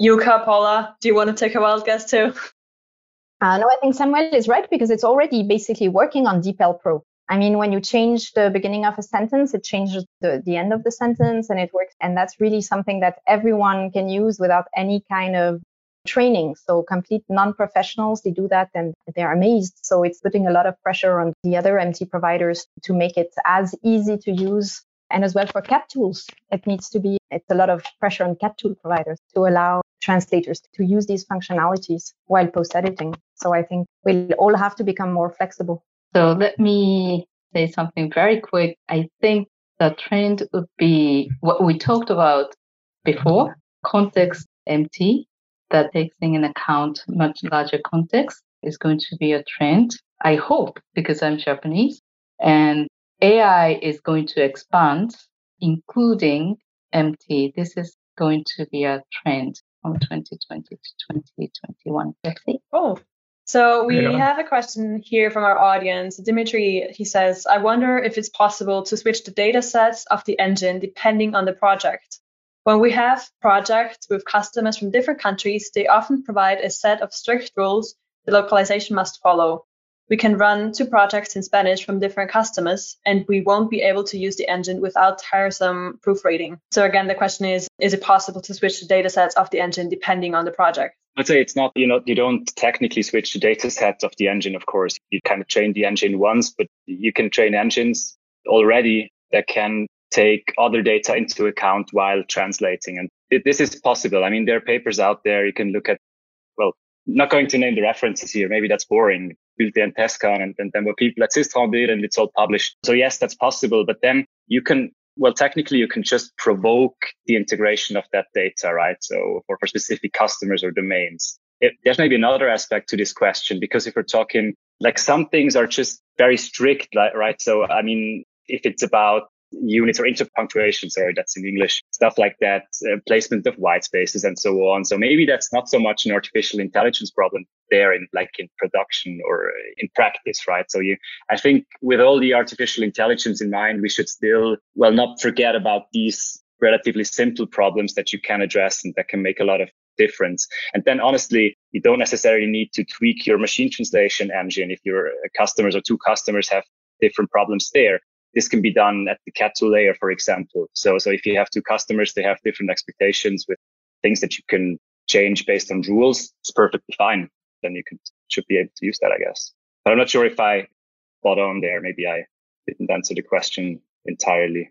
Yuka, Paula, do you want to take a wild guess too? Uh, no, I think Samuel is right because it's already basically working on DeepL Pro. I mean, when you change the beginning of a sentence, it changes the, the end of the sentence and it works. And that's really something that everyone can use without any kind of training. So complete non-professionals, they do that and they're amazed. So it's putting a lot of pressure on the other MT providers to make it as easy to use. And as well for CAT tools, it needs to be, it's a lot of pressure on CAT tool providers to allow translators to use these functionalities while post editing. So I think we'll all have to become more flexible. So let me say something very quick. I think the trend would be what we talked about before, context MT that takes in account much larger context is going to be a trend. I hope because I'm Japanese and AI is going to expand, including MT. This is going to be a trend from 2020 to 2021. Let's. Oh, so we yeah. have a question here from our audience. Dimitri, he says, I wonder if it's possible to switch the data sets of the engine depending on the project. When we have projects with customers from different countries, they often provide a set of strict rules the localization must follow. we can run two projects in Spanish from different customers, and we won't be able to use the engine without tiresome proofreading. So again, the question is, is it possible to switch the datasets of the engine depending on the project? I'd say it's not, you know, you don't technically switch the data sets of the engine, of course. You kind of train the engine once, but you can train engines already that can take other data into account while translating. And this is possible. I mean, there are papers out there. You can look at, well, not going to name the references here. Maybe that's boring. Bulté and Tezcan and, and then what people at Systran did and it's all published. So yes, that's possible. But then you can, well, technically you can just provoke the integration of that data, right? So for, for specific customers or domains. It, there's maybe another aspect to this question because if we're talking like some things are just very strict, right? So, I mean, if it's about units or interpunctuation, sorry, that's in English, stuff like that, uh, placement of white spaces and so on. So maybe that's not so much an artificial intelligence problem there in like in production or in practice, right? So you, I think with all the artificial intelligence in mind, we should still, well, not forget about these relatively simple problems that you can address and that can make a lot of difference. And then honestly, you don't necessarily need to tweak your machine translation engine if your customers or two customers have different problems there this can be done at the cat tool layer, for example. So, so if you have two customers, they have different expectations with things that you can change based on rules. It's perfectly fine. Then you should be able to use that, I guess. But I'm not sure if I spot on there. Maybe I didn't answer the question entirely.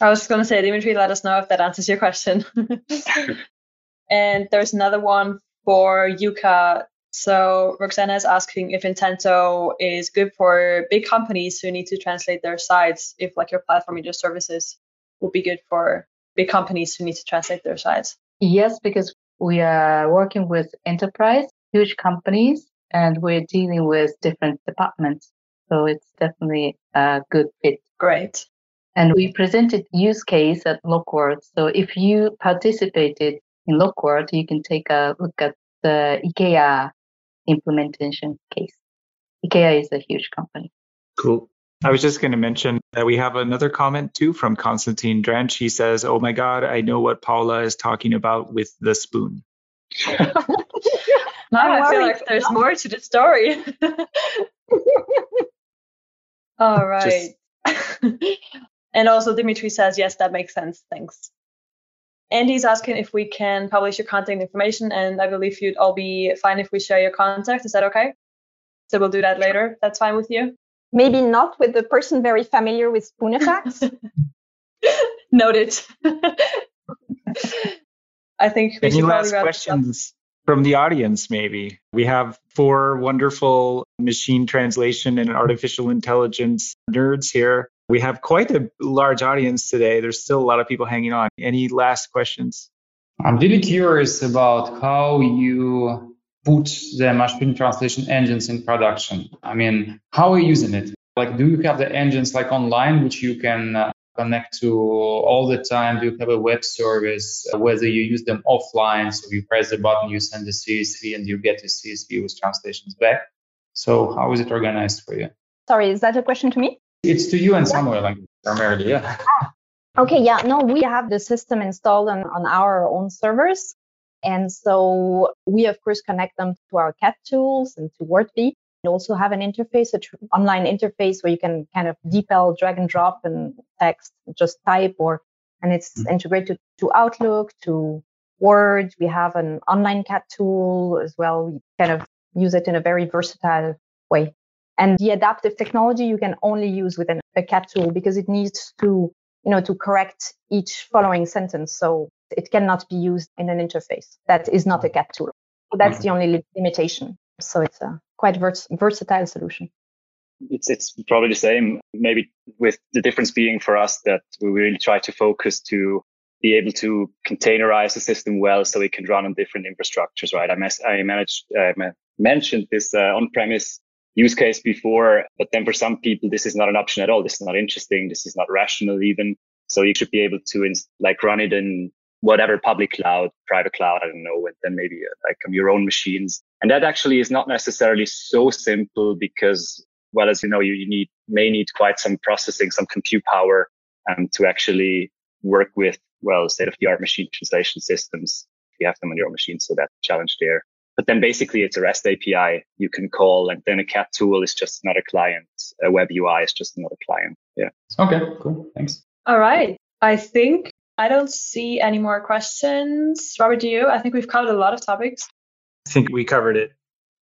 I was going to say, Dimitri, let us know if that answers your question. and there's another one for Yuka so Roxana is asking if Intento is good for big companies who need to translate their sites, if like your platform and your services will be good for big companies who need to translate their sites. Yes, because we are working with enterprise, huge companies, and we're dealing with different departments. So it's definitely a good fit. Great. And we presented use case at LocWorld. So if you participated in LocWorld, you can take a look at the IKEA implementation case. IKEA is a huge company. Cool. I was just going to mention that we have another comment too from Constantine Drench. He says, Oh my God, I know what Paula is talking about with the spoon. now I feel like there's more to the story. All right. Just... and also, Dimitri says, Yes, that makes sense. Thanks. And he's asking if we can publish your contact information, and I believe you'd all be fine if we share your contact. Is that okay? So we'll do that later. That's fine with you? Maybe not with the person very familiar with spoon effects. Noted. I think we Any last questions from the audience, maybe? We have four wonderful machine translation and artificial intelligence nerds here. We have quite a large audience today. There's still a lot of people hanging on. Any last questions? I'm really curious about how you put the machine translation engines in production. I mean, how are you using it? Like, do you have the engines like online, which you can uh, connect to all the time? Do you have a web service? Uh, whether you use them offline, so you press the button, you send the CSV, and you get the CSV with translations back. So, how is it organized for you? Sorry, is that a question to me? It's to you and Samuel, like primarily, yeah. Okay, yeah, no, we have the system installed on, on our own servers. And so we, of course, connect them to our CAT tools and to WordBee. We also have an interface, an tr- online interface where you can kind of DeepL, drag and drop and text, just type or, and it's mm-hmm. integrated to Outlook, to Word. We have an online CAT tool as well. We kind of use it in a very versatile way. And the adaptive technology you can only use within a CAT tool because it needs to, you know, to correct each following sentence. So it cannot be used in an interface that is not a CAT tool. So that's the only li- limitation. So it's a quite vers- versatile solution. It's it's probably the same. Maybe with the difference being for us that we really try to focus to be able to containerize the system well so it can run on different infrastructures, right? I, mes- I managed, uh, mentioned this uh, on-premise use case before. But then for some people, this is not an option at all. This is not interesting. This is not rational even. So you should be able to ins- like run it in whatever public cloud, private cloud, I don't know, and then maybe uh, like on your own machines. And that actually is not necessarily so simple because, well, as you know, you, you need, may need quite some processing, some compute power um, to actually work with, well, state of the art machine translation systems. If you have them on your own machine. So that challenge there. But then basically it's a REST API you can call and then a cat tool is just another client. A web UI is just another client. Yeah. Okay, cool. Thanks. All right. I think I don't see any more questions. Robert, do you? I think we've covered a lot of topics. I think we covered it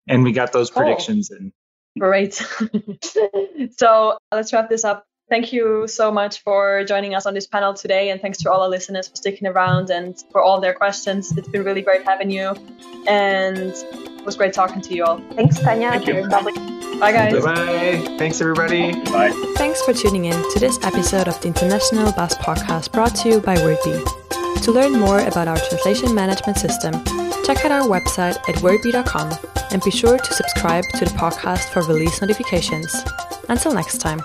and we got those Cool. predictions in. Great. so let's wrap this up. Thank you so much for joining us on this panel today, and thanks to all our listeners for sticking around and for all their questions. It's been really great having you, and it was great talking to you all. Thanks, Tanya. Thank you. Bye, guys. Bye-bye. Thanks, everybody. Bye. Thanks for tuning in to this episode of the International Bus Podcast brought to you by WordBee. To learn more about our translation management system, check out our website at wordbee.com and be sure to subscribe to the podcast for release notifications. Until next time.